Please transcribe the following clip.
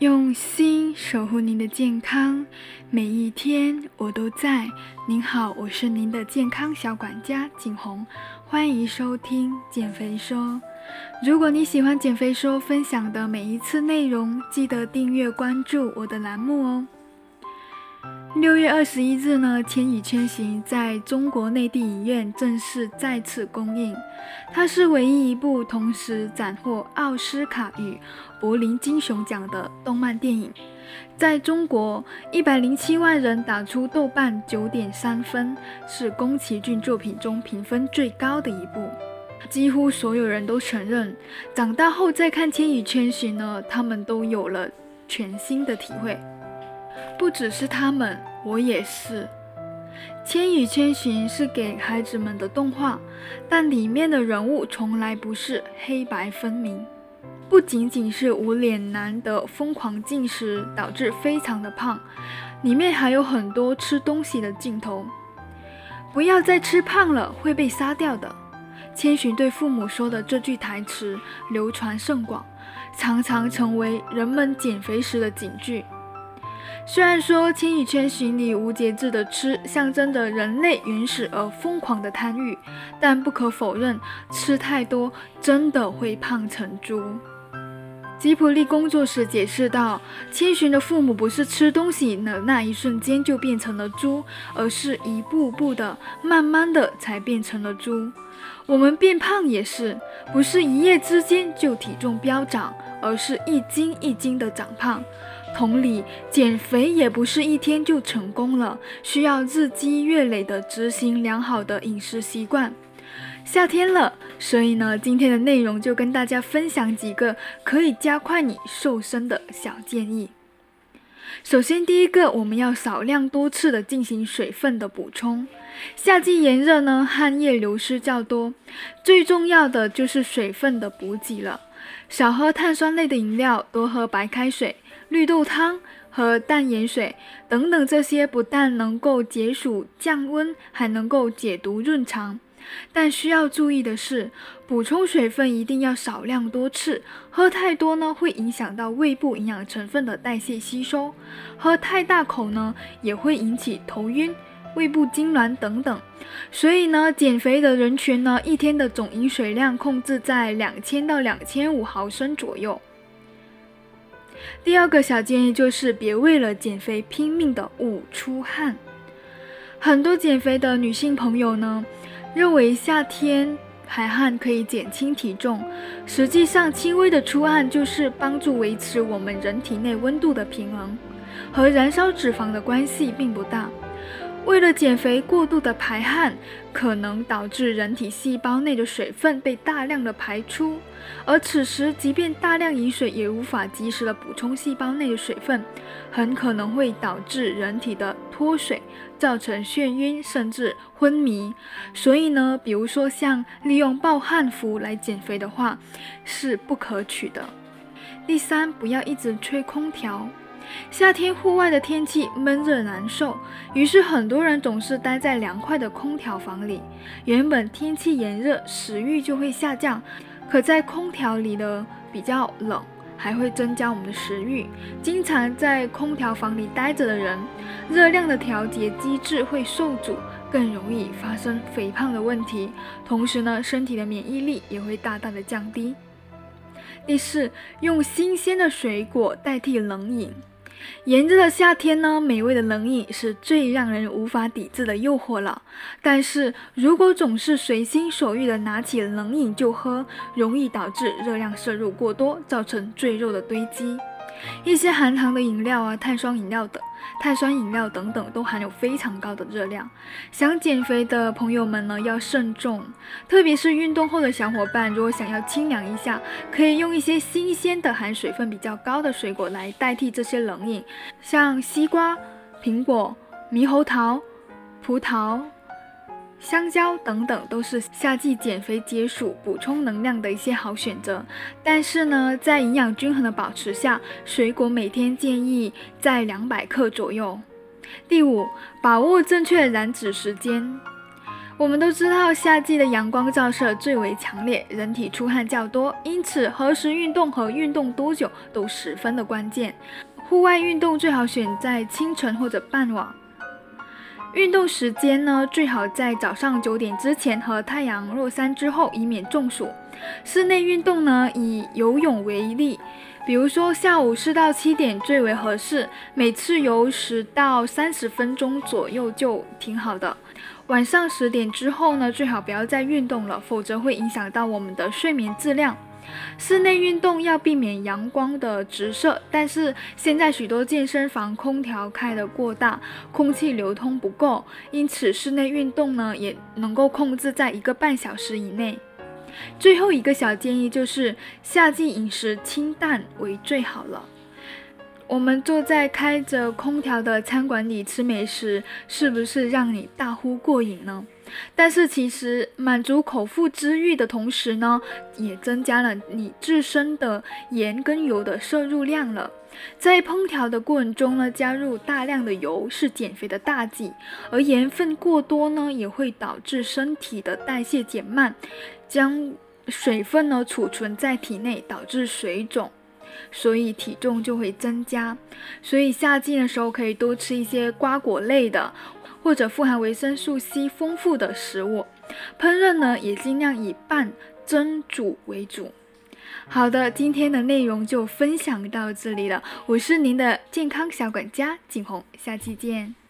用心守护您的健康，每一天我都在。您好，我是您的健康小管家景红，欢迎收听减肥说。如果你喜欢减肥说分享的每一次内容，记得订阅关注我的栏目哦。六月二十一日呢，《千与千寻》在中国内地影院正式再次公映。它是唯一一部同时斩获奥斯卡与柏林金熊奖的动漫电影。在中国，一百零七万人打出豆瓣九点三分，是宫崎骏作品中评分最高的一部。几乎所有人都承认，长大后再看《千与千寻》呢，他们都有了全新的体会。不只是他们，我也是。《千与千寻》是给孩子们的动画，但里面的人物从来不是黑白分明。不仅仅是无脸男的疯狂进食导致非常的胖，里面还有很多吃东西的镜头。不要再吃胖了，会被杀掉的。千寻对父母说的这句台词流传甚广，常常成为人们减肥时的警句。虽然说《千与千寻》里无节制的吃象征着人类原始而疯狂的贪欲，但不可否认，吃太多真的会胖成猪。吉普力工作室解释道：“千寻的父母不是吃东西的那一瞬间就变成了猪，而是一步步的、慢慢的才变成了猪。我们变胖也是，不是一夜之间就体重飙涨，而是一斤一斤的长胖。”同理，减肥也不是一天就成功了，需要日积月累的执行良好的饮食习惯。夏天了，所以呢，今天的内容就跟大家分享几个可以加快你瘦身的小建议。首先，第一个，我们要少量多次的进行水分的补充。夏季炎热呢，汗液流失较多，最重要的就是水分的补给了。少喝碳酸类的饮料，多喝白开水。绿豆汤和淡盐水等等，这些不但能够解暑降温，还能够解毒润肠。但需要注意的是，补充水分一定要少量多次，喝太多呢会影响到胃部营养成分的代谢吸收；喝太大口呢也会引起头晕、胃部痉挛等等。所以呢，减肥的人群呢，一天的总饮水量控制在两千到两千五毫升左右。第二个小建议就是别为了减肥拼命的捂出汗。很多减肥的女性朋友呢，认为夏天排汗可以减轻体重，实际上轻微的出汗就是帮助维持我们人体内温度的平衡，和燃烧脂肪的关系并不大。为了减肥，过度的排汗可能导致人体细胞内的水分被大量的排出，而此时即便大量饮水也无法及时的补充细胞内的水分，很可能会导致人体的脱水，造成眩晕甚至昏迷。所以呢，比如说像利用暴汗服来减肥的话，是不可取的。第三，不要一直吹空调。夏天户外的天气闷热难受，于是很多人总是待在凉快的空调房里。原本天气炎热，食欲就会下降，可在空调里呢比较冷，还会增加我们的食欲。经常在空调房里待着的人，热量的调节机制会受阻，更容易发生肥胖的问题。同时呢，身体的免疫力也会大大的降低。第四，用新鲜的水果代替冷饮。炎热的夏天呢，美味的冷饮是最让人无法抵制的诱惑了。但是如果总是随心所欲的拿起冷饮就喝，容易导致热量摄入过多，造成赘肉的堆积。一些含糖的饮料啊，碳酸饮料等。碳酸饮料等等都含有非常高的热量，想减肥的朋友们呢要慎重，特别是运动后的小伙伴，如果想要清凉一下，可以用一些新鲜的含水分比较高的水果来代替这些冷饮，像西瓜、苹果、猕猴桃、葡萄。香蕉等等都是夏季减肥解暑、补充能量的一些好选择。但是呢，在营养均衡的保持下，水果每天建议在两百克左右。第五，把握正确燃脂时间。我们都知道，夏季的阳光照射最为强烈，人体出汗较多，因此何时运动和运动多久都十分的关键。户外运动最好选在清晨或者傍晚。运动时间呢，最好在早上九点之前和太阳落山之后，以免中暑。室内运动呢，以游泳为例，比如说下午四到七点最为合适，每次游十到三十分钟左右就挺好的。晚上十点之后呢，最好不要再运动了，否则会影响到我们的睡眠质量。室内运动要避免阳光的直射，但是现在许多健身房空调开得过大，空气流通不够，因此室内运动呢也能够控制在一个半小时以内。最后一个小建议就是，夏季饮食清淡为最好了。我们坐在开着空调的餐馆里吃美食，是不是让你大呼过瘾呢？但是其实满足口腹之欲的同时呢，也增加了你自身的盐跟油的摄入量了。在烹调的过程中呢，加入大量的油是减肥的大忌，而盐分过多呢，也会导致身体的代谢减慢，将水分呢储存在体内，导致水肿。所以体重就会增加，所以夏季的时候可以多吃一些瓜果类的，或者富含维生素 C 丰富的食物。烹饪呢也尽量以拌、蒸、煮为主。好的，今天的内容就分享到这里了，我是您的健康小管家景红，下期见。